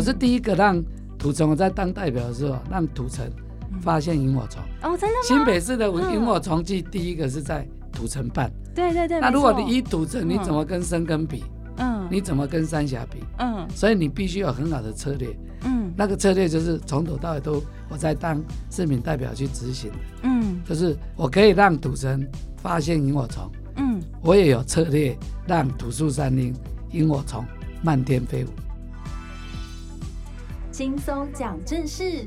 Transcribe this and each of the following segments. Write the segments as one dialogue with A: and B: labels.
A: 我是第一个让土城，我在当代表的时候让土城发现萤火虫。
B: 哦，真的吗？
A: 新北市的萤火虫季第一个是在土城办。
B: 对对对。
A: 那如果你一土城，你怎么跟深根比？嗯。你怎么跟三峡比？嗯。所以你必须有很好的策略。嗯。那个策略就是从头到尾都我在当市民代表去执行。嗯。就是我可以让土城发现萤火虫。嗯。我也有策略让土树山林萤火虫漫天飞舞。
C: 轻松讲正事。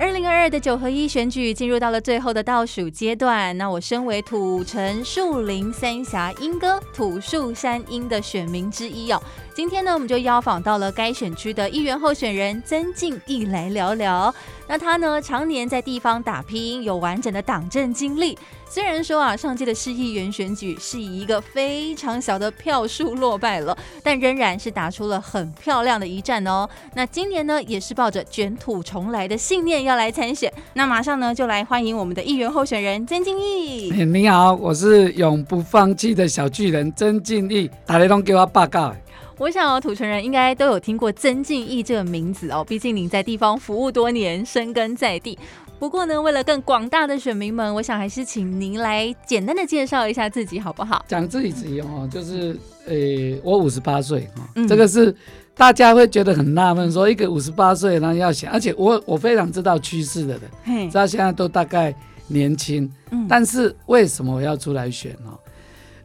B: 二零二二的九合一选举进入到了最后的倒数阶段。那我身为土城树林三峡莺歌土树山莺的选民之一哦，今天呢，我们就邀访到了该选区的议员候选人曾敬义来聊聊。那他呢，常年在地方打拼，有完整的党政经历。虽然说啊，上届的市议员选举是以一个非常小的票数落败了，但仍然是打出了很漂亮的一战哦。那今年呢，也是抱着卷土重来的信念要来参选。那马上呢，就来欢迎我们的议员候选人曾敬义。
A: 你好，我是永不放弃的小巨人曾敬义，大家都给我报告。
B: 我想哦，土城人应该都有听过曾敬义这个名字哦，毕竟您在地方服务多年，深耕在地。不过呢，为了更广大的选民们，我想还是请您来简单的介绍一下自己，好不好？
A: 讲自己自己哦，就是呃、欸，我五十八岁哈，嗯、这个是大家会觉得很纳闷，说一个五十八岁然后要想，而且我我非常知道趋势的人，嘿知道现在都大概年轻，嗯，但是为什么我要出来选呢？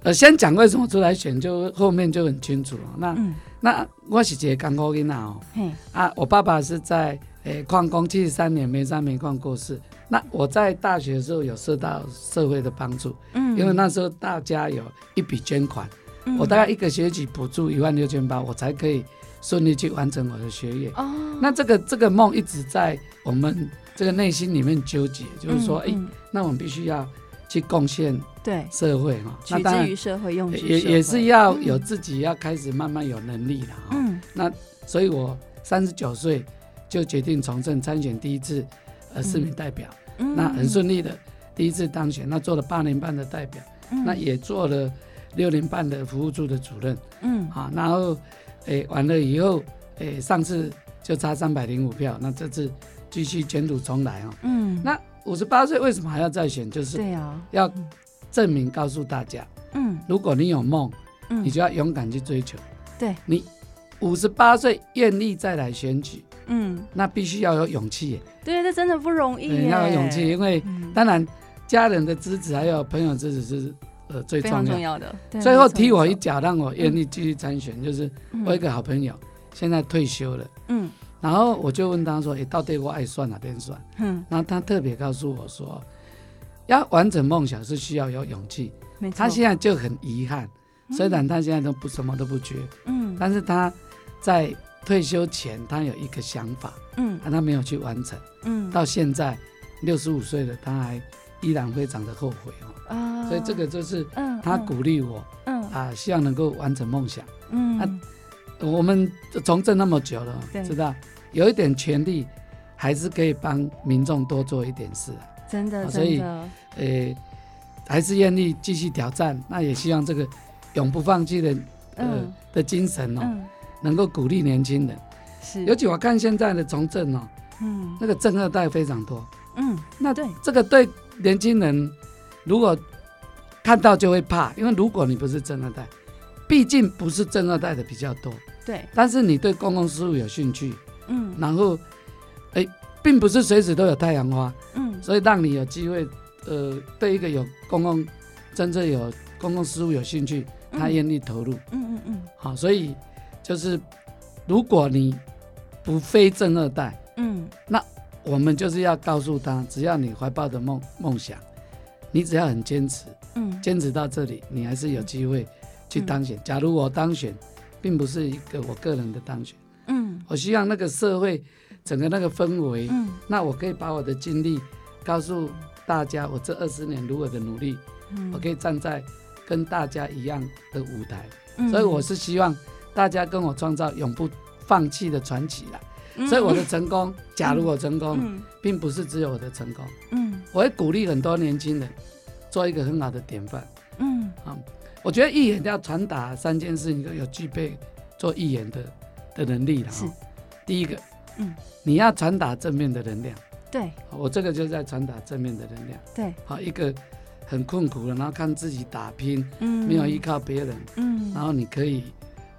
A: 呃，先讲为什么出来选，就后面就很清楚了。那、嗯、那我是一个艰苦囡仔哦，嘿啊，我爸爸是在。诶，矿工七十三年煤山煤矿过世。那我在大学的时候有受到社会的帮助，嗯，因为那时候大家有一笔捐款，嗯、我大概一个学期补助一万六千八，我才可以顺利去完成我的学业。哦，那这个这个梦一直在我们这个内心里面纠结，就是说，哎、嗯嗯欸，那我们必须要去贡献对社会哈，
B: 取之于社会，用
A: 也也是要有自己要开始慢慢有能力了哈。嗯，那所以我三十九岁。就决定从政参选第一次，呃，市民代表，嗯、那很顺利的第一次当选，那做了八年半的代表，嗯、那也做了六年半的服务处的主任，嗯，好，然后，诶、欸，完了以后，诶、欸，上次就差三百零五票，那这次继续卷土重来哦，嗯，那五十八岁为什么还要再选？就是对啊，要证明告诉大家，嗯，如果你有梦，嗯，你就要勇敢去追求，对，你五十八岁愿意再来选举。嗯，那必须要有勇气。
B: 对，这真的不容易。
A: 要有勇气，因为当然家人的支持还有朋友支持是呃最重要的。重要的。最后踢我一脚，让我愿意继续参选，就是我一个好朋友现在退休了。嗯。然后我就问他说：“哎，到底我爱算哪边算？”嗯。然后他特别告诉我说：“要完成梦想是需要有勇气。”没错。他现在就很遗憾，虽然他现在都不什么都不缺，嗯，但是他在。退休前，他有一个想法，嗯，但他没有去完成，嗯，到现在六十五岁了，他还依然非常的后悔哦，啊，所以这个就是，他鼓励我，嗯。啊，希望能够完成梦想，嗯，啊，我们从政那么久了，知道有一点权利，还是可以帮民众多做一点事，
B: 真的，
A: 所以，呃，还是愿意继续挑战，那也希望这个永不放弃的，呃的精神哦。能够鼓励年轻人，是，尤其我看现在的从政哦，嗯，那个政二代非常多，嗯，那对。这个对年轻人，如果看到就会怕，因为如果你不是政二代，毕竟不是政二代的比较多，对，但是你对公共事务有兴趣，嗯，然后，哎、欸，并不是随时都有太阳花，嗯，所以让你有机会，呃，对一个有公共真正有公共事务有兴趣，他愿意投入，嗯嗯嗯，好，所以。就是，如果你不非正二代，嗯，那我们就是要告诉他，只要你怀抱的梦梦想，你只要很坚持，嗯，坚持到这里，你还是有机会去当选。嗯、假如我当选，并不是一个我个人的当选，嗯，我希望那个社会整个那个氛围，嗯，那我可以把我的经历告诉大家，我这二十年如何的努力，嗯，我可以站在跟大家一样的舞台，嗯、所以我是希望。大家跟我创造永不放弃的传奇啦，嗯、所以我的成功，假如我成功，嗯、并不是只有我的成功，嗯，我会鼓励很多年轻人做一个很好的典范，嗯，啊，我觉得议员要传达三件事情，有具备做议员的的能力了。是，第一个，嗯，你要传达正面的能量。
B: 对，
A: 我这个就是在传达正面的能量。
B: 对，
A: 好，一个很困苦的，然后看自己打拼，嗯，没有依靠别人，嗯，然后你可以，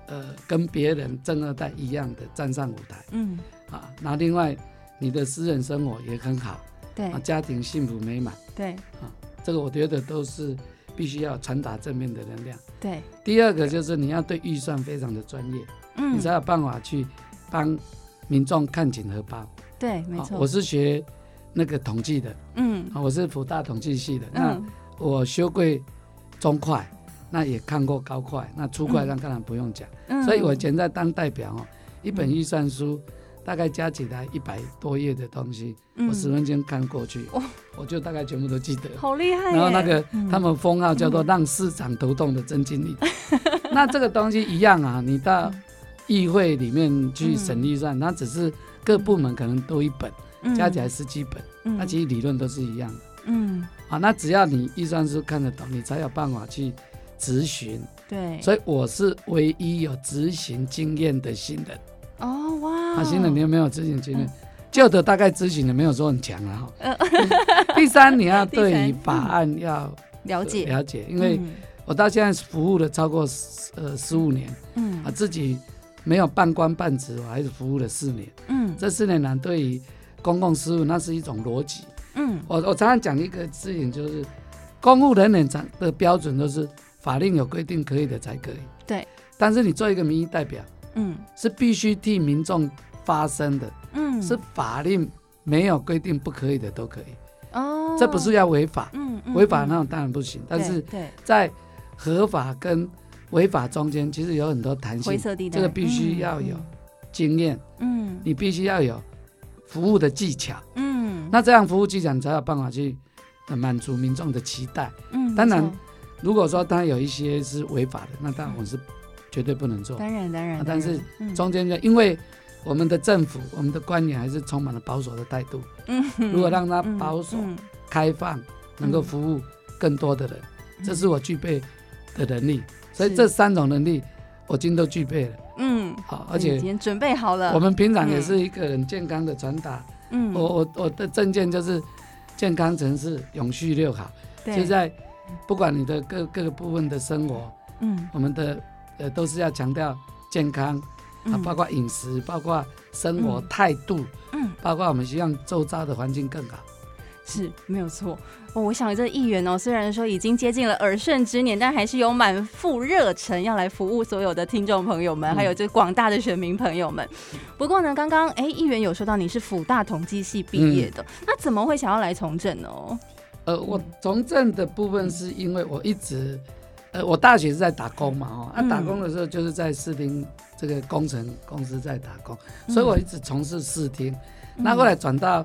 A: 呃，跟别人正二代一样的站上舞台，嗯，啊，那另外你的私人生活也很好，对，啊，家庭幸福美满，
B: 对，
A: 啊，这个我觉得都是必须要传达正面的能量。
B: 对，
A: 第二个就是你要对预算非常的专业，嗯，你才有办法去帮民众看紧荷包。
B: 对，没错。
A: 我是学那个统计的，嗯，我是辅大统计系的。嗯、那我修过中会，那也看过高会，那初会那当然不用讲。嗯、所以我以前在当代表哦，一本预算书大概加起来一百多页的东西，嗯、我十分钟看过去，哦、我就大概全部都记得。
B: 好厉害！
A: 然后那个、嗯、他们封号叫做“让市长头痛的真经理”，嗯、那这个东西一样啊，你到议会里面去审预算，那、嗯、只是。各部门可能多一本，嗯、加起来十几本，嗯、那其实理论都是一样的。嗯，啊，那只要你预算书看得懂，你才有办法去执行。
B: 对，
A: 所以我是唯一有执行经验的新人。
B: 哦，哇！
A: 啊，新人你有没有执行经验？旧、嗯、的大概执行的没有说很强啊。哈、嗯。第三，你要对于法案要
B: 了解
A: 了解，因为我到现在服务了超过十呃十五年。嗯，啊，自己。没有半官半职，我还是服务了四年。嗯，这四年来对于公共事务，那是一种逻辑。嗯，我我常常讲一个事情，就是公务人员长的标准都是法令有规定可以的才可以。
B: 对。
A: 但是你做一个民意代表，嗯，是必须替民众发声的。嗯，是法令没有规定不可以的都可以。哦。这不是要违法。嗯。违法那种当然不行。但是在合法跟违法中间其实有很多弹性，这个必须要有经验，嗯，你必须要有服务的技巧，嗯，那这样服务技巧你才有办法去满足民众的期待，嗯，当然，如果说他有一些是违法的，那当然我是绝对不能做，
B: 当然当然，
A: 但是中间就因为我们的政府、我们的官员还是充满了保守的态度，嗯，如果让他保守、开放，能够服务更多的人，这是我具备的能力。所以这三种能力，我今天都具备了。嗯，好，而且已经
B: 准备好了。
A: 我们平常也是一个很健康的传达。嗯，我我我的证件就是健康城市永续六好。对。就在不管你的各各个部分的生活，嗯，我们的呃都是要强调健康啊，包括饮食，包括生活态度，嗯，包括我们希望周遭的环境更好。
B: 是没有错。哦，我想这议员哦，虽然说已经接近了耳顺之年，但还是有满腹热忱要来服务所有的听众朋友们，还有这广大的选民朋友们。不过呢，刚刚哎，议员有说到你是辅大统计系毕业的，嗯、那怎么会想要来从政呢？
A: 呃，我从政的部分是因为我一直，呃，我大学是在打工嘛，哦，那打工的时候就是在视听这个工程公司在打工，所以我一直从事视听，那后来转到。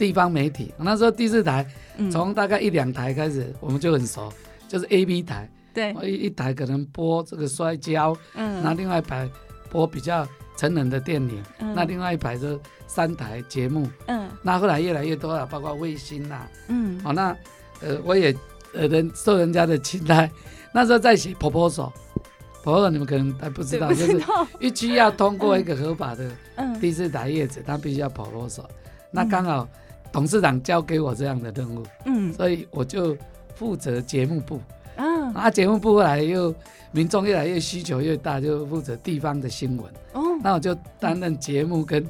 A: 地方媒体，那时候第四台从大概一两台开始，我们就很熟，就是 A B 台，
B: 对，
A: 一一台可能播这个摔跤，嗯，那另外一台播比较成人的电影，嗯，那另外一排就三台节目，嗯，那后来越来越多了，包括卫星呐，嗯，好，那呃我也呃人受人家的青睐，那时候在写 proposal，proposal 你们可能还不知道，就是一区要通过一个合法的第四台叶子，他必须要 proposal，那刚好。董事长交给我这样的任务，嗯，所以我就负责节目部，嗯，啊，节目部后来又民众越来越需求越大，就负责地方的新闻，哦，那我就担任节目跟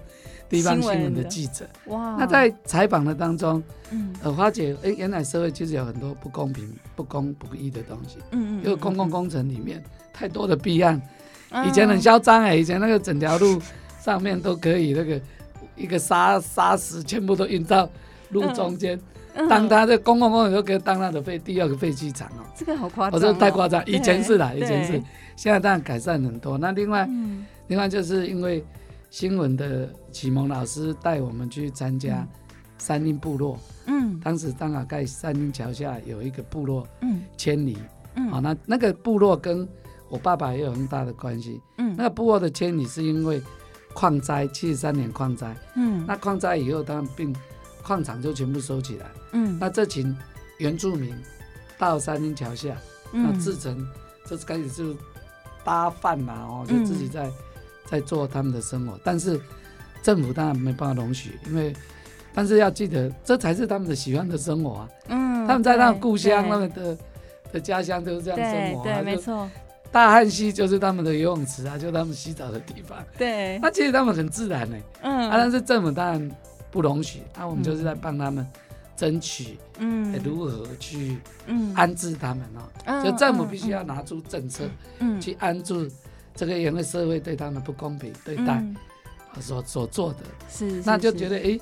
A: 地方新闻的记者，哇，那在采访的当中，嗯，呃，发觉，哎，原来社会其实有很多不公平、不公不义的东西，嗯嗯，因为公共工程里面太多的弊案，以前很嚣张哎，以前那个整条路上面都可以那个。一个沙沙石全部都运到路中间，当他的公共公园都可以当他的废第二个废弃场哦。
B: 这个好夸张、哦，
A: 我说太夸张。以前是啦，以前是，现在当然改善很多。那另外，嗯、另外就是因为新闻的启蒙老师带我们去参加三林部落，嗯，当时刚好在三林桥下有一个部落，嗯，千里，嗯，好、哦，那那个部落跟我爸爸也有很大的关系，嗯，那个部落的千里是因为。矿灾，七十三年矿灾，嗯，那矿灾以后，他们并矿场就全部收起来，嗯，那这群原住民到三莺桥下，嗯、那自成，就是开始就搭饭嘛，哦，就自己在、嗯、在做他们的生活，但是政府当然没办法容许，因为但是要记得，这才是他们的喜欢的生活啊。嗯，他们在那故乡，他们的的家乡就是这样生活啊。
B: 对，对，没错。
A: 大汉溪就是他们的游泳池啊，就他们洗澡的地方。
B: 对，
A: 那其实他们很自然呢。嗯，啊，但是政府当然不容许，那我们就是在帮他们争取，嗯，如何去安置他们哦。就政府必须要拿出政策，嗯，去安置这个因为社会对他们不公平对待，所所做的，是，那就觉得哎，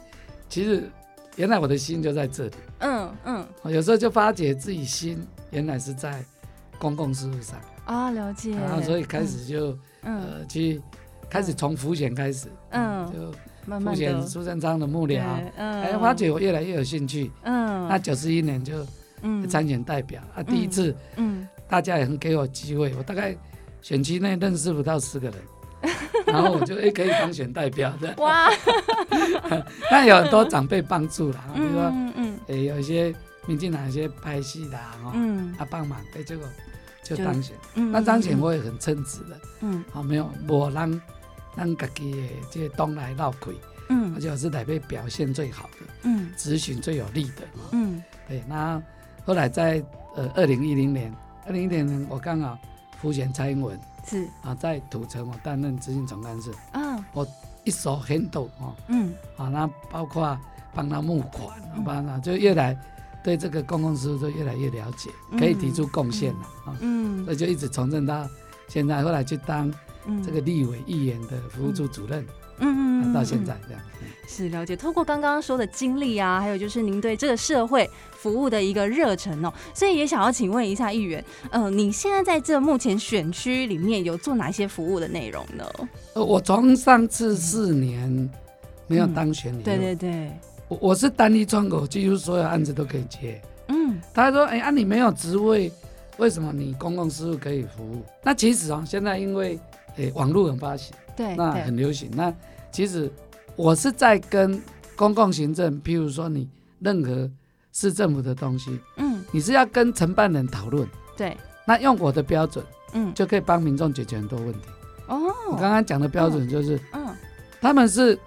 A: 其实原来我的心就在这里。嗯嗯，有时候就发觉自己心原来是在公共事务上。
B: 啊，了解。
A: 然后所以开始就，呃，去开始从浮潜开始，嗯，就浮潜苏贞昌的幕僚，嗯，哎，发觉我越来越有兴趣，嗯，那九十一年就，参选代表啊，第一次，嗯，大家也很给我机会，我大概选区内认识不到十个人，然后我就哎可以当选代表的，哇，那有很多长辈帮助了，比如说，嗯。嗯，有一些民进党一些拍戏的，哈，嗯，他帮忙，哎，结果。就当选，那当选我也很称职的，嗯，好，没有我让让自己的这些东来绕亏，嗯，而且我是台北表现最好的，嗯，质询最有力的，嗯，对，那后来在呃二零一零年，二零一零年我刚好辅选蔡英文，是。啊，在土城我担任执行总干事，嗯，我一手 handle 哦，嗯，啊，那包括帮他募款，帮他就越来。对这个公共事务就越来越了解，可以提出贡献了啊，嗯，所以就一直从政到现在，后来去当这个立委议员的服务处主任，嗯嗯，到现在这样。
B: 是了解，透过刚刚说的经历啊，还有就是您对这个社会服务的一个热忱哦，所以也想要请问一下议员，呃，你现在在这目前选区里面有做哪些服务的内容呢？
A: 呃，我从上次四年没有当选
B: 对对对。
A: 我我是单一窗口，几乎所有案子都可以接。嗯，他说：“哎、欸，啊，你没有职位，为什么你公共事务可以服务？”那其实啊，现在因为诶、欸、网络很发行，对，那很流行。那其实我是在跟公共行政，譬如说你任何市政府的东西，嗯，你是要跟承办人讨论，
B: 对，
A: 那用我的标准，嗯，就可以帮民众解决很多问题。哦，我刚刚讲的标准就是，嗯，他们是。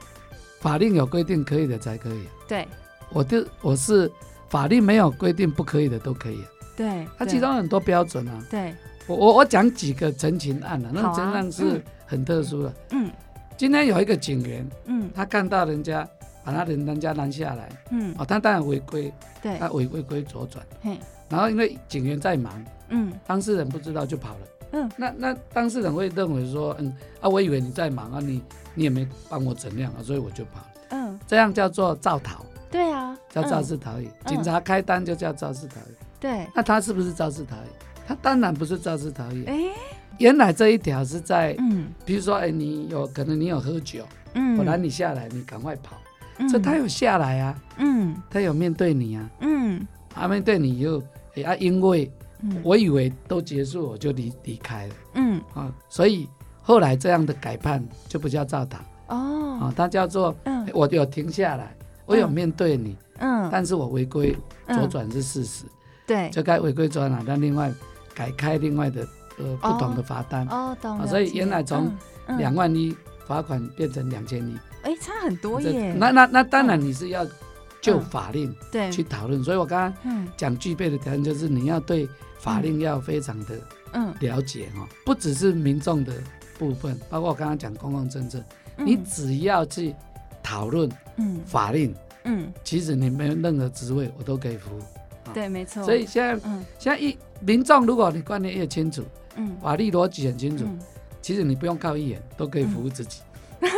A: 法令有规定可以的才可以。
B: 对，
A: 我就我是法令没有规定不可以的都可以。
B: 对，
A: 它其中很多标准啊。
B: 对，
A: 我我我讲几个陈情案啊，那个陈情案是很特殊的。嗯，今天有一个警员，嗯，他看到人家把他人人家拦下来，嗯，哦，他当然违规，对，他违规规左转，嘿，然后因为警员在忙，嗯，当事人不知道就跑了。嗯，那那当事人会认为说，嗯啊，我以为你在忙啊，你你也没帮我怎样啊，所以我就跑了。嗯，这样叫做造逃。
B: 对啊，
A: 叫肇事逃逸。嗯、警察开单就叫肇事逃逸。
B: 对，
A: 那他是不是肇事逃逸？他当然不是肇事逃逸。哎，原来这一条是在，嗯，比如说，哎，你有可能你有喝酒，嗯，我拦你下来，你赶快跑，嗯、所以他有下来啊，嗯，他有面对你啊，嗯，他面对你又，哎啊，因为。我以为都结束，我就离离开了。嗯。啊，所以后来这样的改判就不叫肇逃。哦，啊，它叫做嗯。我有停下来，我有面对你，嗯，但是我违规左转是事实，对，就该违规左转，但另外改开另外的呃不同的罚单。哦，懂，所以原来从两万一罚款变成两千一，
B: 哎，差很多耶。
A: 那那那当然你是要就法令对。去讨论，所以我刚刚讲具备的条件就是你要对。法令要非常的嗯了解哈，不只是民众的部分，包括我刚刚讲公共政策，你只要去讨论嗯。法令嗯，其实你没有任何职位，我都可以服务。
B: 对，没错。
A: 所以现在嗯，现在一民众如果你观念越清楚，嗯，法律逻辑很清楚，其实你不用靠一眼都可以服务自己。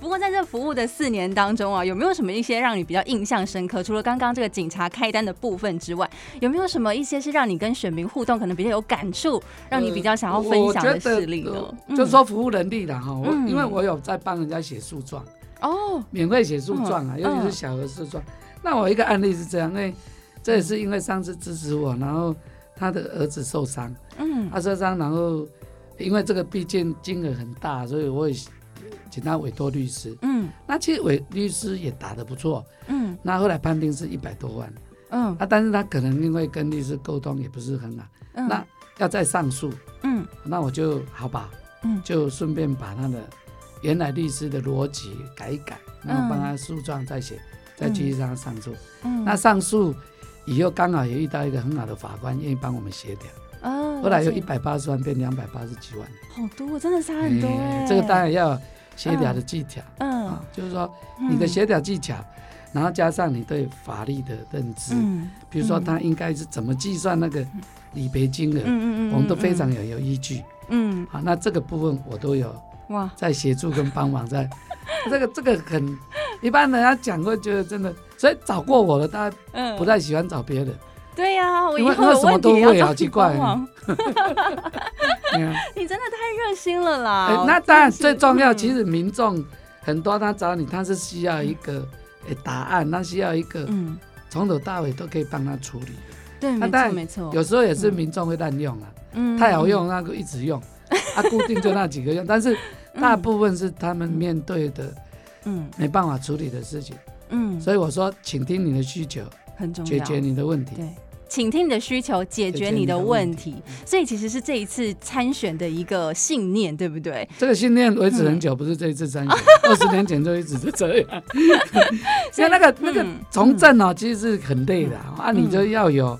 B: 不过在这服务的四年当中啊，有没有什么一些让你比较印象深刻？除了刚刚这个警察开单的部分之外，有没有什么一些是让你跟选民互动可能比较有感触，让你比较想要分享的事例呢？
A: 呃、就说服务能力啦哈，我、嗯、因为我有在帮人家写诉状哦，免费写诉状啊，嗯、尤其是小额诉状。嗯、那我一个案例是这样，因为这也是因为上次支持我，然后他的儿子受伤，嗯，他受伤，然后因为这个毕竟金额很大，所以我也。请他委托律师，嗯，那其实委律师也打得不错，嗯，那后来判定是一百多万，嗯，啊，但是他可能因为跟律师沟通也不是很好，嗯，那要再上诉，嗯，那我就好吧，嗯，就顺便把他的原来律师的逻辑改一改，然后帮他诉状再写，再继续让他上诉。嗯，那上诉以后刚好也遇到一个很好的法官，愿意帮我们协调。哦，后来由一百八十万变两百八十几万，
B: 好多，真的差很多哎。
A: 这个当然要协调的技巧，嗯，啊，就是说你的协调技巧，然后加上你对法律的认知，嗯，比如说他应该是怎么计算那个理赔金额，嗯嗯嗯，我们都非常有有依据，嗯，好，那这个部分我都有哇，在协助跟帮忙，在 这个这个很一般人家讲会觉得真的，所以找过我的，大家不太喜欢找别人。
B: 对呀、啊，我以后有问题也要找帮忙。你真的太热心了啦！
A: 欸、那当然最重要，其实民众很多，他找你，他是需要一个答案，他需要一个从头到尾都可以帮他处理的。
B: 对，没错没错。
A: 有时候也是民众会滥用啊，嗯，太好用，那个一直用，啊，固定就那几个样，但是大部分是他们面对的，嗯，没办法处理的事情，嗯，所以我说，请听你的需求。很重要，解决你的问题。
B: 对，请听你的需求，解决你的问题。所以其实是这一次参选的一个信念，对不对？
A: 这个信念维持很久，不是这一次参选，二十年前就一直是这样。所以那个那个从政哦，其实是很累的啊。你就要有，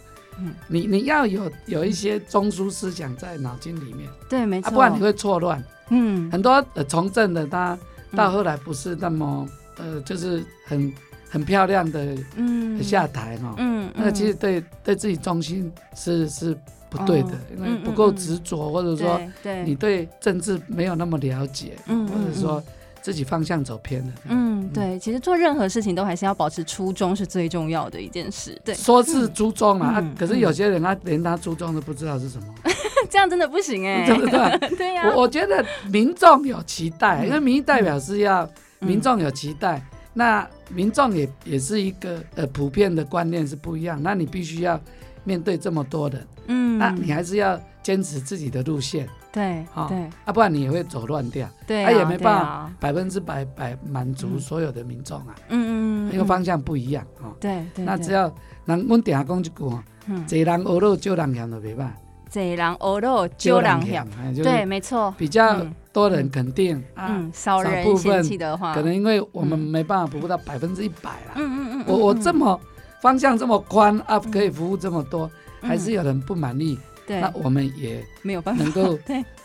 A: 你你要有有一些中枢思想在脑筋里面。
B: 对，没错。
A: 不然你会错乱。嗯，很多从政的他到后来不是那么呃，就是很。很漂亮的，嗯，下台哈，嗯，那其实对对自己中心是是不对的，因为不够执着，或者说你对政治没有那么了解，嗯，或者说自己方向走偏了，
B: 嗯，对，其实做任何事情都还是要保持初衷是最重要的一件事，对，
A: 说是初衷啊，可是有些人他连他初衷都不知道是什么，
B: 这样真的不行哎，
A: 对不对？对呀，我我觉得民众有期待，因为民意代表是要民众有期待。那民众也也是一个呃普遍的观念是不一样，那你必须要面对这么多人，嗯，那你还是要坚持自己的路线，
B: 对，好，对，
A: 啊，不然你也会走乱掉，对，他也没办法百分之百百满足所有的民众啊，嗯。嗯，因为方向不一样啊，
B: 对对，
A: 那只要人我顶下讲一句啊，这人学路少人嫌就没办法，
B: 济人学路少人嫌，对，没错，
A: 比较。多人肯定啊，
B: 少人嫌弃的话，
A: 可能因为我们没办法服务到百分之一百啦。嗯嗯嗯，我我这么方向这么宽啊，可以服务这么多，还是有人不满意。对，那我们也没有办法 能够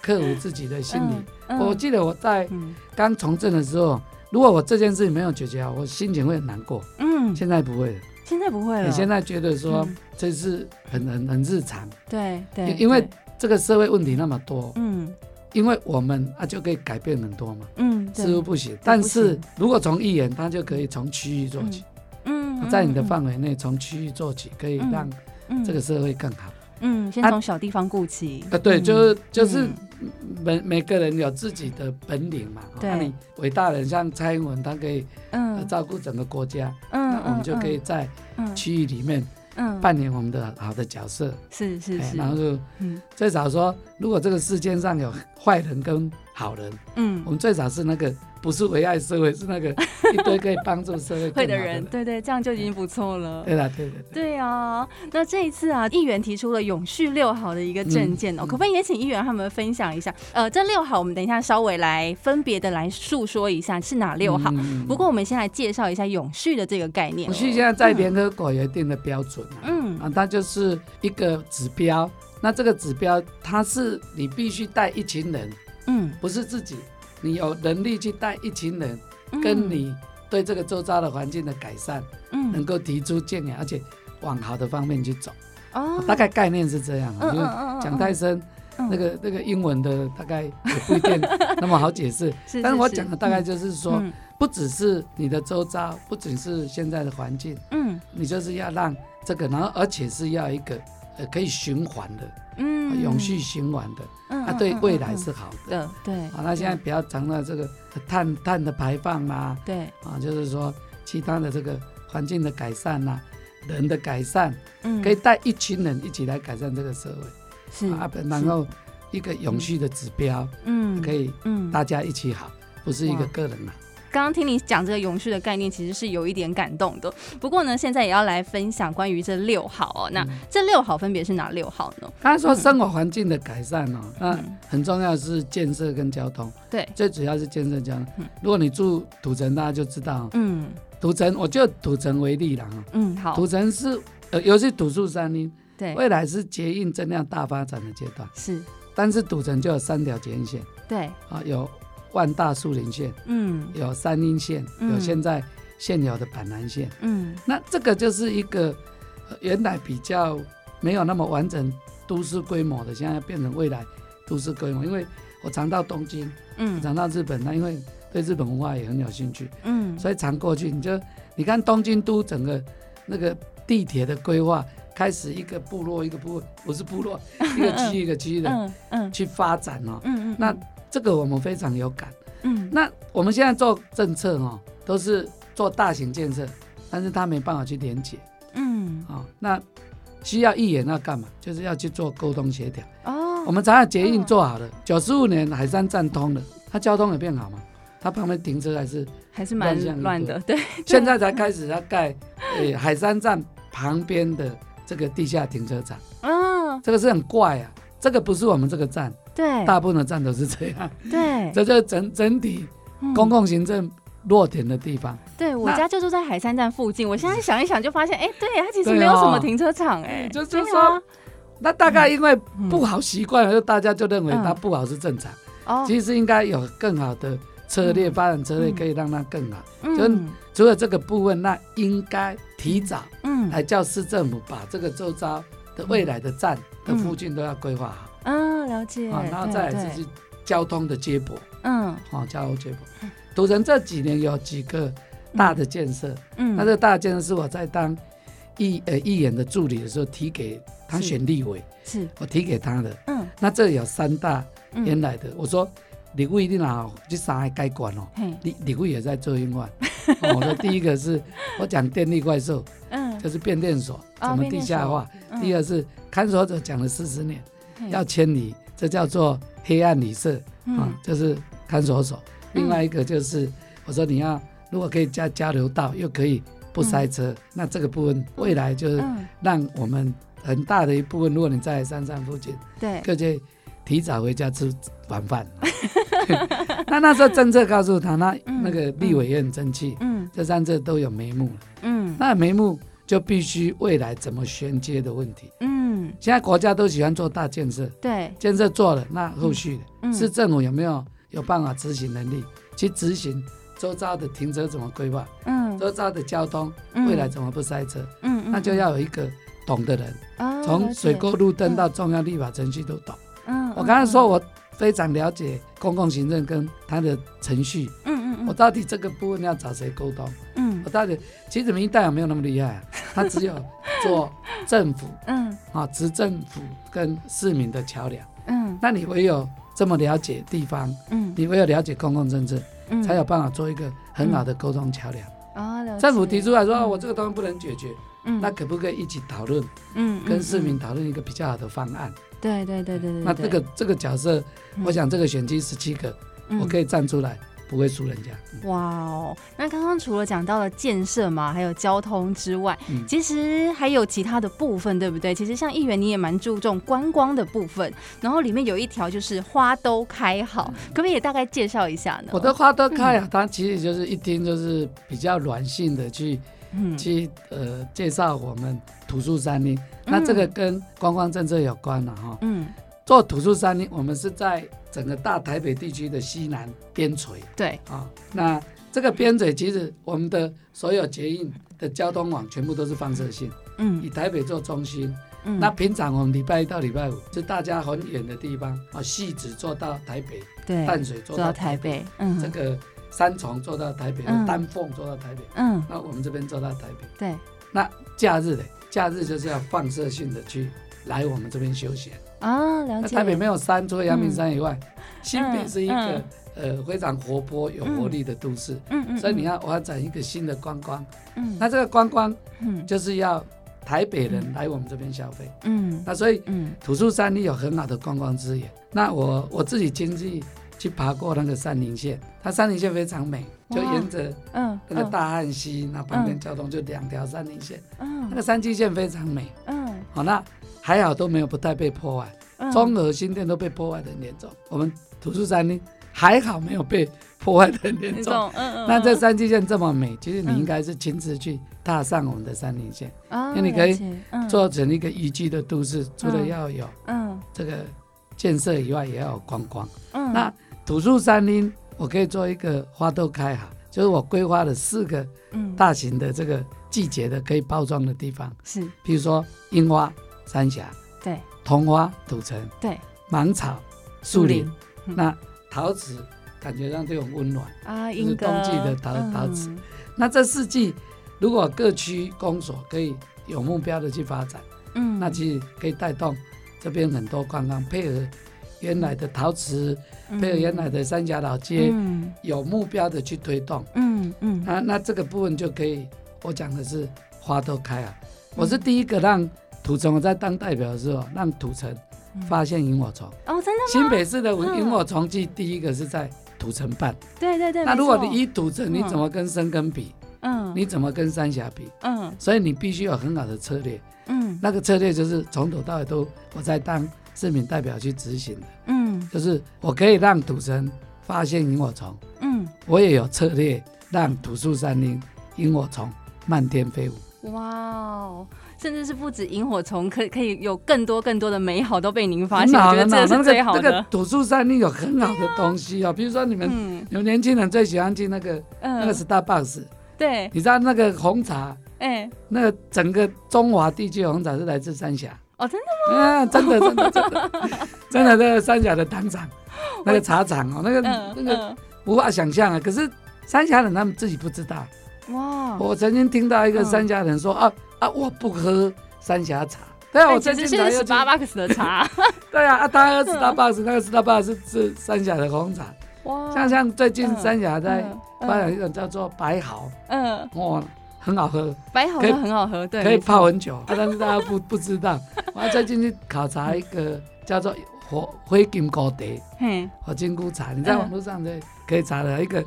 A: 克服自己的心理。我记得我在刚从政的时候，如果我这件事情没有解决好，我心情会很难过。嗯，现在不会了。
B: 现在不会了。
A: 你现在觉得说这是很很很日常。
B: 对对，
A: 因为这个社会问题那么多。嗯。因为我们啊就可以改变很多嘛，嗯，似乎不行。但是如果从议员，他就可以从区域做起，嗯，在你的范围内从区域做起，可以让这个社会更好。
B: 嗯，先从小地方顾起。
A: 啊，对，就是就是每每个人有自己的本领嘛。对，你伟大人像蔡英文，他可以嗯照顾整个国家，嗯，那我们就可以在区域里面。嗯，扮演我们的好的角色，
B: 是是是，
A: 然后就，嗯，最少说，如果这个世界上有坏人跟好人，嗯，我们最少是那个。不是危害社会，是那个 一堆可以帮助社会的人，
B: 对对，这样就已经不错了。
A: 对啦，对对
B: 对啊！那这一次啊，议员提出了永续六好的一个政见哦，可不可以也请议员他们分享一下？呃，这六好我们等一下稍微来分别的来述说一下是哪六好。不过我们先来介绍一下永续的这个概念。
A: 永续现在在联合国有一定的标准，嗯啊，它就是一个指标。那这个指标，它是你必须带一群人，嗯，不是自己。你有能力去带一群人，跟你对这个周遭的环境的改善，嗯，能够提出建议，而且往好的方面去走。哦，大概概念是这样。因为讲太深，那个那个英文的大概也不一定那么好解释。但是我讲的大概就是说，不只是你的周遭，不只是现在的环境，嗯，你就是要让这个，然后而且是要一个呃可以循环的，嗯，永续循环的。嗯啊，对未来是好的，对，啊，那现在比较讲到这个碳碳的排放啊，对，啊，就是说其他的这个环境的改善呐，人的改善，嗯，可以带一群人一起来改善这个社会，是啊，然后一个永续的指标，嗯，可以，嗯，大家一起好，不是一个个人嘛，
B: 刚刚听你讲这个永续的概念，其实是有一点感动的。不过呢，现在也要来分享关于这六好哦。那这六好分别是哪六好呢？
A: 刚才说生活环境的改善哦，那很重要是建设跟交通。对，最主要是建设交通。如果你住土城，大家就知道，嗯，土城，我就土城为例了啊。嗯，好。土城是呃，尤其土树山林，对，未来是捷运增量大发展的阶段。是，但是土城就有三条捷运线。对，啊有。万大树林线，嗯，有三阴线，嗯、有现在现有的板南线，嗯，那这个就是一个原来比较没有那么完整都市规模的，现在变成未来都市规模。因为我常到东京，嗯，常到日本，那因为对日本文化也很有兴趣，嗯，所以常过去。你就你看东京都整个那个地铁的规划，开始一个部落一个部落，不是部落，一个区一个区的，嗯嗯，去发展哦，嗯嗯，那。这个我们非常有感，嗯，那我们现在做政策哦，都是做大型建设，但是他没办法去连接，嗯，啊、哦，那需要议员要干嘛？就是要去做沟通协调。哦，我们长安捷运做好了，九十五年海山站通了，它交通也变好嘛？它旁边停车还是
B: 还是蛮乱的，对。
A: 现在才开始要盖，呃，海山站旁边的这个地下停车场，嗯，这个是很怪啊，这个不是我们这个站。对，大部分的站都是这样。对，这就是整整体公共行政落点的地方。
B: 对，我家就住在海山站附近。我现在想一想，就发现，哎，对，它其实没有什么停车场，哎，
A: 就就是说，那大概因为不好习惯了，就大家就认为它不好是正常。哦，其实应该有更好的策略发展，策略可以让它更好。就除了这个部分，那应该提早，嗯，来叫市政府把这个周遭的未来的站的附近都要规划好。
B: 嗯，了解。
A: 啊，然后再来就是交通的接驳。嗯，好，交通接驳。土城这几年有几个大的建设。嗯，那这个大的建设是我在当议呃议员的助理的时候提给他选立委，是我提给他的。嗯，那这有三大原来的，我说立委你哪这三个该管哦。立立委也在做运管。我说第一个是 我讲电力怪兽，嗯，就是变电所怎么地下化。第二是看守者讲了四十年。要迁离，这叫做黑暗旅社啊，就是看守所。另外一个就是，我说你要如果可以加交流道，又可以不塞车，那这个部分未来就是让我们很大的一部分，如果你在山上附近，对，可以提早回家吃晚饭。那那时候政策告诉他，那那个立委也很争气，嗯，这三者都有眉目，嗯，那眉目就必须未来怎么衔接的问题，嗯。现在国家都喜欢做大建设，对，建设做了，那后续的市政府有没有有办法执行能力去执行周遭的停车怎么规划？嗯，周遭的交通未来怎么不塞车？嗯，那就要有一个懂的人，从水沟路灯到重要立法程序都懂。嗯，我刚才说我非常了解公共行政跟它的程序。嗯嗯，我到底这个部分要找谁沟通？嗯，我到底其实民意代有没有那么厉害，他只有做政府。嗯。啊，执政府跟市民的桥梁。嗯，那你唯有这么了解地方，嗯，你唯有了解公共政策，嗯，才有办法做一个很好的沟通桥梁。啊，政府提出来说，我这个东西不能解决，嗯，那可不可以一起讨论？嗯，跟市民讨论一个比较好的方案？对对对对对。那这个这个角色，我想这个选区十七个，我可以站出来。不会输人家。
B: 哇哦，那刚刚除了讲到了建设嘛，还有交通之外，嗯、其实还有其他的部分，对不对？其实像议员你也蛮注重观光的部分，然后里面有一条就是花都开好，嗯、可不可以也大概介绍一下呢？
A: 我的花都开好，它其实就是一听就是比较软性的去、嗯、去呃介绍我们土著山林，那这个跟观光政策有关了哈。嗯，做土著山林，我们是在。整个大台北地区的西南边陲，对。啊，那这个边陲其实我们的所有捷运的交通网全部都是放射性，嗯，以台北做中心，嗯，那平常我们礼拜一到礼拜五就大家很远的地方啊，汐止坐到台北，对，淡水坐到台北，嗯，这个三重坐到台北，丹凤坐到台北，嗯，那我们这边坐到台北，对，那假日的假日就是要放射性的去来我们这边休闲。啊，了解。台北没有山，除了阳明山以外，新北是一个呃非常活泼、有活力的都市。嗯嗯。所以你要发展一个新的观光。嗯。那这个观光，嗯，就是要台北人来我们这边消费。嗯。那所以，嗯，土树山里有很好的观光资源。那我我自己经济去爬过那个山林线，它山林线非常美，就沿着嗯那个大汉溪，那旁边交通就两条山林线，嗯，那个山区线非常美，嗯，好，那还好都没有不太被破坏，中和新店都被破坏的很严重，我们土树山林还好没有被破坏的很严重，嗯嗯，那这山区线这么美，其实你应该是亲自去踏上我们的山林线，因为你可以做成一个宜居的都市，除了要有嗯这个建设以外，也要有观光，嗯，那。土树山林，我可以做一个花都开哈，就是我规划了四个大型的这个季节的可以包装的地方，是，比如说樱花三峡，对，桐花土城，对，芒草树林，那陶瓷感觉上这种温暖啊，就是冬季的陶陶瓷，那这四季如果各区公所可以有目标的去发展，嗯，那其实可以带动这边很多观光配合。原来的陶瓷，配合原来的三峡老街，嗯、有目标的去推动，嗯嗯，那那这个部分就可以，我讲的是花都开啊，嗯、我是第一个让土城，我在当代表的时候，让土城发现萤火虫，哦，真的吗？新北市的萤火虫季第一个是在土城办，对对对，那如果你一土城，你怎么跟深根比？嗯，你怎么跟三峡比？嗯，所以你必须有很好的策略，嗯，那个策略就是从头到尾都我在当。市民代表去执行的，嗯，就是我可以让土城发现萤火虫，嗯，我也有策略让土树山林萤火虫漫天飞舞。哇
B: 哦，甚至是不止萤火虫，可以可以有更多更多的美好都被您发现，我觉得这是最好的。
A: 那个土树山里有很好的东西哦，比如说你们有年轻人最喜欢去那个那个 Starbucks，对，你知道那个红茶，哎，那个整个中华地区的红茶是来自三峡。
B: 哦，真的吗？啊，
A: 真的，真的，真的，真的，那个三峡的糖厂，那个茶厂哦，那个那个无法想象啊。可是三峡人他们自己不知道。哇！我曾经听到一个三峡人说啊啊，我不喝三峡茶。对啊，我最近才又
B: Starbucks 的茶。
A: 对啊，啊，他 喝 Starbucks，那个 Starbucks 是是三峡的红茶。哇！像像最近三峡在发展一种叫做白毫。嗯。哇。很好喝，
B: 白毫很好喝，对，
A: 可以泡很久。啊但是大家不 不知道，我要再进去考察一个叫做火灰金菇茶，火金菇茶，你在网络上的可以查到一个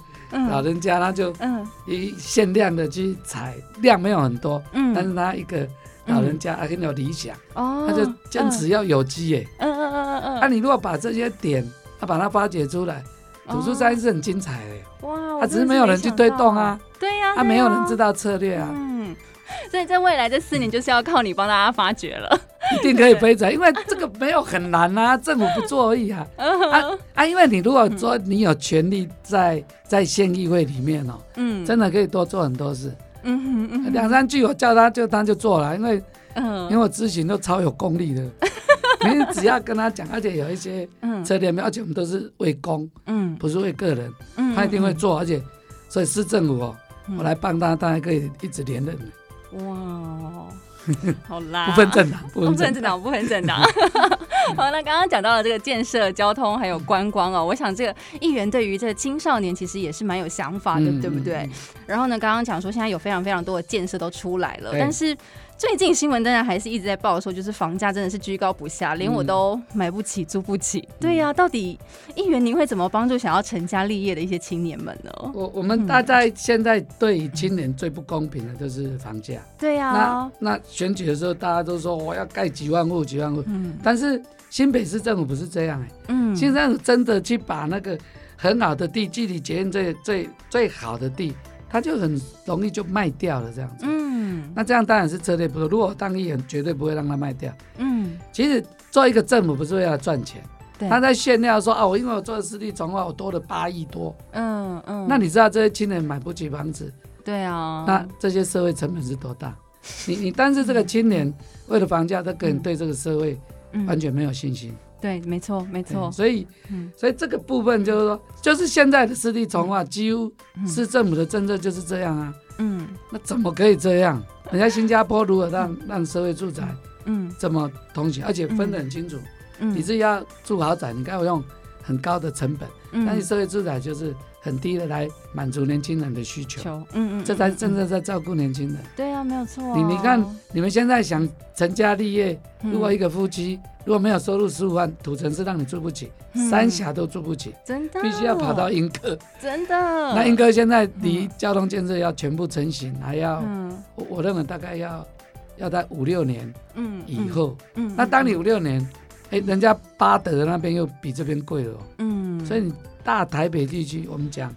A: 老人家，他就一限量的去采，量没有很多，但是他一个老人家很有理想，他就坚持要有机耶，嗯。嗯嗯嗯嗯，那你如果把这些点，他把它发掘出来，土树山是很精彩的，哇，他只是没有人去推动啊。
B: 对呀，
A: 他没有人知道策略啊。
B: 嗯，所以在未来这四年就是要靠你帮大家发掘了。
A: 一定可以背着，因为这个没有很难啊，政府不做而已啊。啊啊，因为你如果说你有权利在在县议会里面哦，嗯，真的可以多做很多事。嗯嗯，两三句我叫他就他就做了，因为嗯，因为我咨询都超有功力的。你只要跟他讲，而且有一些策略，而且我们都是为公，嗯，不是为个人，嗯，他一定会做，而且所以市政府哦。我来帮他，他还可以一直连任。哇，好啦，不分政党，不分政党，
B: 不分政党。好，那刚刚讲到了这个建设、交通还有观光哦，我想这个议员对于这个青少年其实也是蛮有想法的，对不对？然后呢，刚刚讲说现在有非常非常多的建设都出来了，但是。最近新闻当然还是一直在报说，就是房价真的是居高不下，连我都买不起、租不起。对呀，到底议员您会怎么帮助想要成家立业的一些青年们呢？
A: 我我们大概现在对青年最不公平的就是房价。
B: 对呀，
A: 那那选举的时候大家都说我要盖几万户、几万户，嗯，但是新北市政府不是这样哎，嗯，新政府真的去把那个很好的地，距离捷运最最最好的地。它就很容易就卖掉了这样子，嗯，那这样当然是策略不错。如果当议员，绝对不会让他卖掉，嗯。其实做一个政府不是为了赚钱，他在炫耀说啊，我因为我做了市地重划，我多了八亿多，嗯嗯。那你知道这些青年买不起房子，对啊，那这些社会成本是多大？你你但是这个青年为了房价，他可能对这个社会完全没有信心。
B: 对，没错，没错。
A: 所以，嗯、所以这个部分就是说，就是现在的湿地重化，几乎市政府的政策就是这样啊。嗯，那怎么可以这样？人家新加坡如何让让社会住宅，嗯，怎么同行，而且分得很清楚。嗯，你是要住豪宅，你该要用很高的成本，嗯、但是社会住宅就是很低的来满足年轻人的需求，嗯嗯，嗯，这才真正在照顾年轻人。
B: 对啊，没有错、哦。
A: 你你看，你们现在想成家立业，如果一个夫妻、嗯、如果没有收入十五万，土城是让你住不起，嗯、三峡都住不起，
B: 真的，
A: 必须要跑到英歌，
B: 真的。
A: 那英歌现在离交通建设要全部成型，还要，嗯、我我认为大概要要在五六年，嗯，以后，嗯，嗯那当你五六年。哎，人家巴德那边又比这边贵了，嗯，所以你大台北地区，我们讲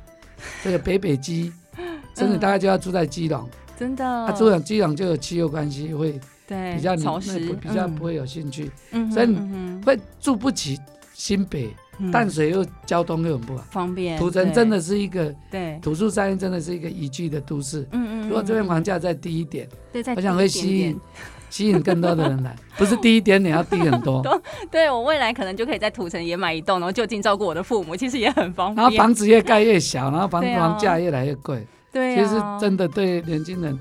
A: 这个北北基，真的大概就要住在基隆，
B: 真的，
A: 他住在基隆就有气候关系，会比较
B: 潮湿，
A: 比较不会有兴趣，所以你会住不起新北淡水，又交通又很不好，
B: 方便。
A: 土城真的是一个，对，土树山真的是一个宜居的都市，嗯嗯，如果这边房价再低一点，对，我想会吸引。吸引更多的人来，不是低一点点，要低很多。
B: 对，我未来可能就可以在土城也买一栋，然后就近照顾我的父母，其实也很方便。
A: 然后房子越盖越小，然后房房价越来越贵。对，其实真的对年轻人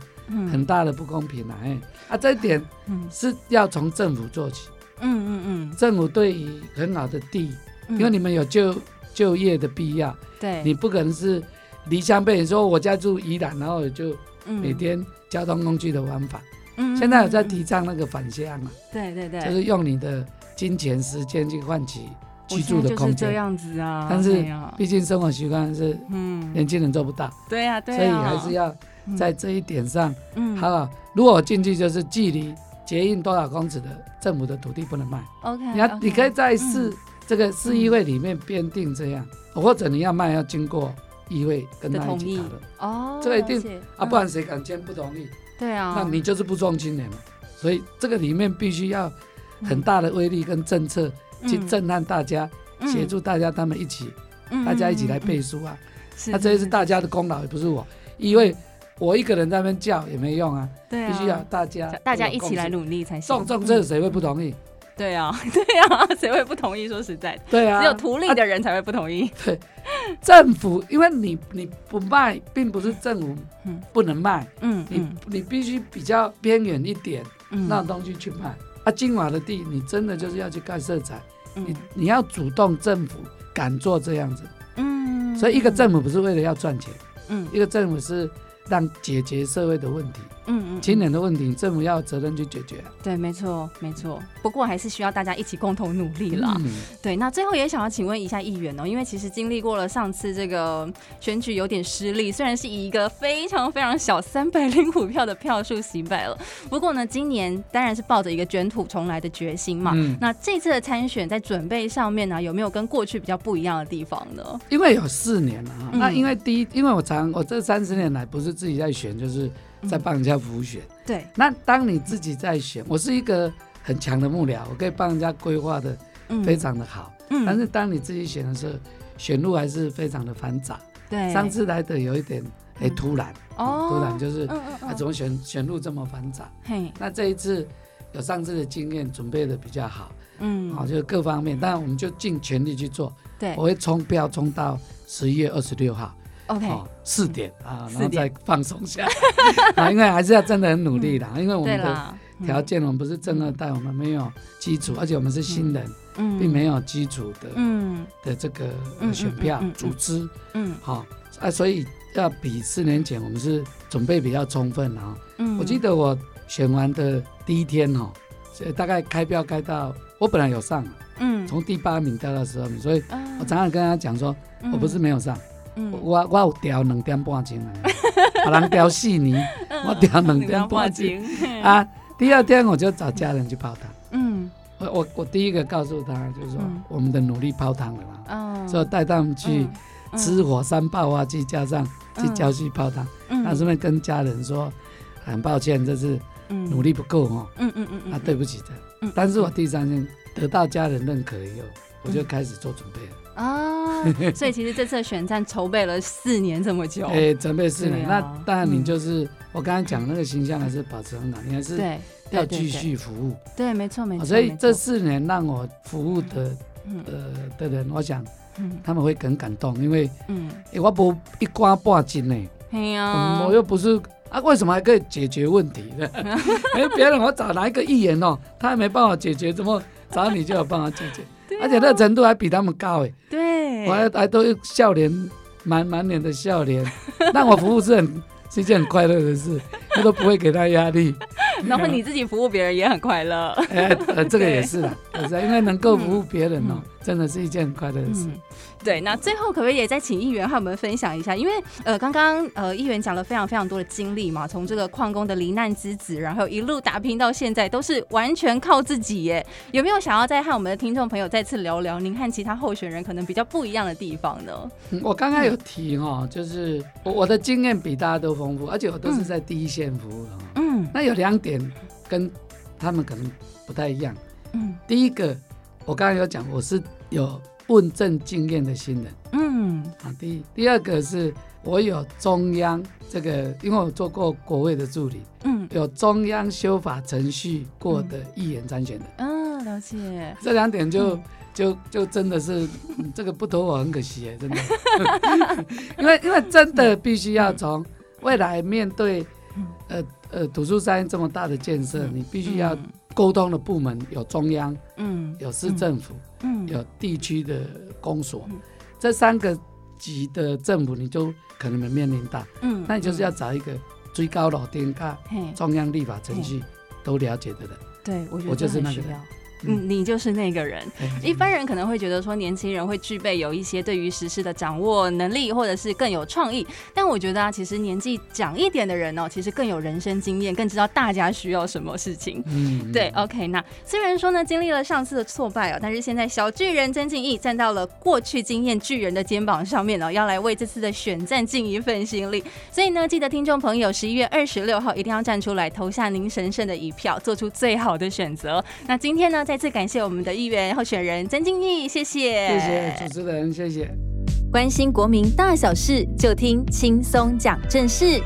A: 很大的不公平啊！哎，啊，这一点是要从政府做起。嗯嗯嗯，政府对于很好的地，因为你们有就就业的必要。对，你不可能是离乡背井，说我家住宜兰，然后就每天交通工具的往返。现在有在提倡那个返乡嘛？对对对，就是用你的金钱、时间去换取居住的空间。
B: 这样子啊，
A: 但是毕竟生活习惯是，嗯，年轻人做不到。
B: 对呀对呀，
A: 所以还是要在这一点上，嗯，好。如果进去就是距离捷运多少公尺的政府的土地不能卖。OK，你要你可以在市这个市议会里面编定这样，或者你要卖要经过议会跟他一起讨论。哦，这个一定啊，不然谁敢签不同意？对啊，那你就是不重青年嘛，所以这个里面必须要很大的威力跟政策去震撼大家，协助大家他们一起，大家一起来背书啊。那这也是。大家的功劳，也不是我，因为我一个人在那边叫也没用啊，必须要大家
B: 大家一起来努力才行。
A: 重重这谁会不同意？
B: 对啊，对啊，谁会不同意？说实在的，
A: 对啊，
B: 只有图利的人才会不同意。
A: 对，政府，因为你你不卖，并不是政府不能卖，嗯，你你必须比较边远一点，那东西去卖。啊，金华的地，你真的就是要去盖色彩，你你要主动，政府敢做这样子，嗯，所以一个政府不是为了要赚钱，嗯，一个政府是让解决社会的问题。嗯嗯，青年的问题，政府要有责任去解决。
B: 对，没错，没错。不过还是需要大家一起共同努力了。嗯、对，那最后也想要请问一下议员哦，因为其实经历过了上次这个选举有点失利，虽然是以一个非常非常小三百零五票的票数惜败了。不过呢，今年当然是抱着一个卷土重来的决心嘛。嗯、那这次的参选在准备上面呢、啊，有没有跟过去比较不一样的地方呢？
A: 因为有四年了哈，嗯、那因为第一，因为我常我这三十年来不是自己在选，就是。在帮人家辅选，对。那当你自己在选，我是一个很强的幕僚，我可以帮人家规划的非常的好。嗯。但是当你自己选的时候，选路还是非常的繁杂。对。上次来的有一点哎突然，哦，突然就是啊，怎么选选路这么繁杂？嘿。那这一次有上次的经验，准备的比较好。嗯。好，就是各方面，但我们就尽全力去做。对。我会冲标冲到十一月二十六号。OK，四点啊，然后再放松下。来 啊，因为还是要真的很努力的，因为我们的条件，我们不是正二代，我们没有基础，而且我们是新人，并没有基础的，嗯，的这个选票组织，嗯，好啊，所以要比四年前我们是准备比较充分啊。嗯，我记得我选完的第一天哦，大概开标开到我本来有上，嗯，从第八名掉到十二名，所以我常常跟他讲说，我不是没有上。我我有调两点半钟来，别 人调四年，我调两点半钟啊。第二天我就找家人去泡汤。嗯，我我我第一个告诉他，就是说我们的努力泡汤了嘛。所以带他们去吃火山爆发去，加上去郊区泡汤。那顺便跟家人说，很抱歉，这是努力不够哦。嗯嗯嗯啊，对不起的。但是我第三天得到家人认可以后，我就开始做准备了。
B: 啊，所以其实这次的选战筹备了四年这么久，
A: 哎，准备四年，那当然你就是我刚才讲那个形象还是保持很好，你还是要继续服务，
B: 对，没错没错。
A: 所以这四年让我服务的呃的人，我想他们会很感动，因为嗯，我不一关半斤呢，我又不是啊，为什么还可以解决问题呢？哎，别人我找哪一个议员哦，他还没办法解决，怎么找你就有办法解决？而且那个程度还比他们高哎。
B: 对，
A: 我还还都笑脸满满脸的笑脸，那我服务是很是一件很快乐的事，我都不会给他压力。
B: 然后你自己服务别人也很快乐。
A: 哎，呃，这个也是因为能够服务别人哦，嗯、真的是一件很快乐的事。
B: 嗯对，那最后可不可以也再请议员和我们分享一下？因为呃，刚刚呃，议员讲了非常非常多的经历嘛，从这个矿工的罹难之子，然后一路打拼到现在，都是完全靠自己耶。有没有想要再和我们的听众朋友再次聊聊您和其他候选人可能比较不一样的地方呢？
A: 嗯、我刚刚有提哈、哦，就是我我的经验比大家都丰富，而且我都是在第一线服务的。嗯，那有两点跟他们可能不太一样。嗯，第一个我刚刚有讲，我是有。问政经验的新人，嗯，啊，第一，第二个是我有中央这个，因为我做过国会的助理，嗯，有中央修法程序过的议员参选的，
B: 嗯，哦、了解，
A: 这两点就、嗯、就就真的是、嗯、这个不投我很可惜哎，真的，因为因为真的必须要从未来面对，呃呃，土树山这么大的建设，你必须要。沟通的部门有中央，嗯，有市政府，嗯，有地区的公所，嗯、这三个级的政府，你就可能会面临到，嗯，那你就是要找一个最高老天看，中央立法程序都了解的人，
B: 对，我觉得我就是那个人。嗯，你就是那个人。一般人可能会觉得说，年轻人会具备有一些对于时事的掌握能力，或者是更有创意。但我觉得啊，其实年纪长一点的人哦，其实更有人生经验，更知道大家需要什么事情。嗯，对。OK，那虽然说呢，经历了上次的挫败哦，但是现在小巨人曾敬义站到了过去经验巨人的肩膀上面哦，要来为这次的选战尽一份心力。所以呢，记得听众朋友十一月二十六号一定要站出来投下您神圣的一票，做出最好的选择。那今天呢，在再次感谢我们的议员候选人曾敬义，谢谢，
A: 谢谢主持人，谢谢。
C: 关心国民大小事，就听轻松讲正事。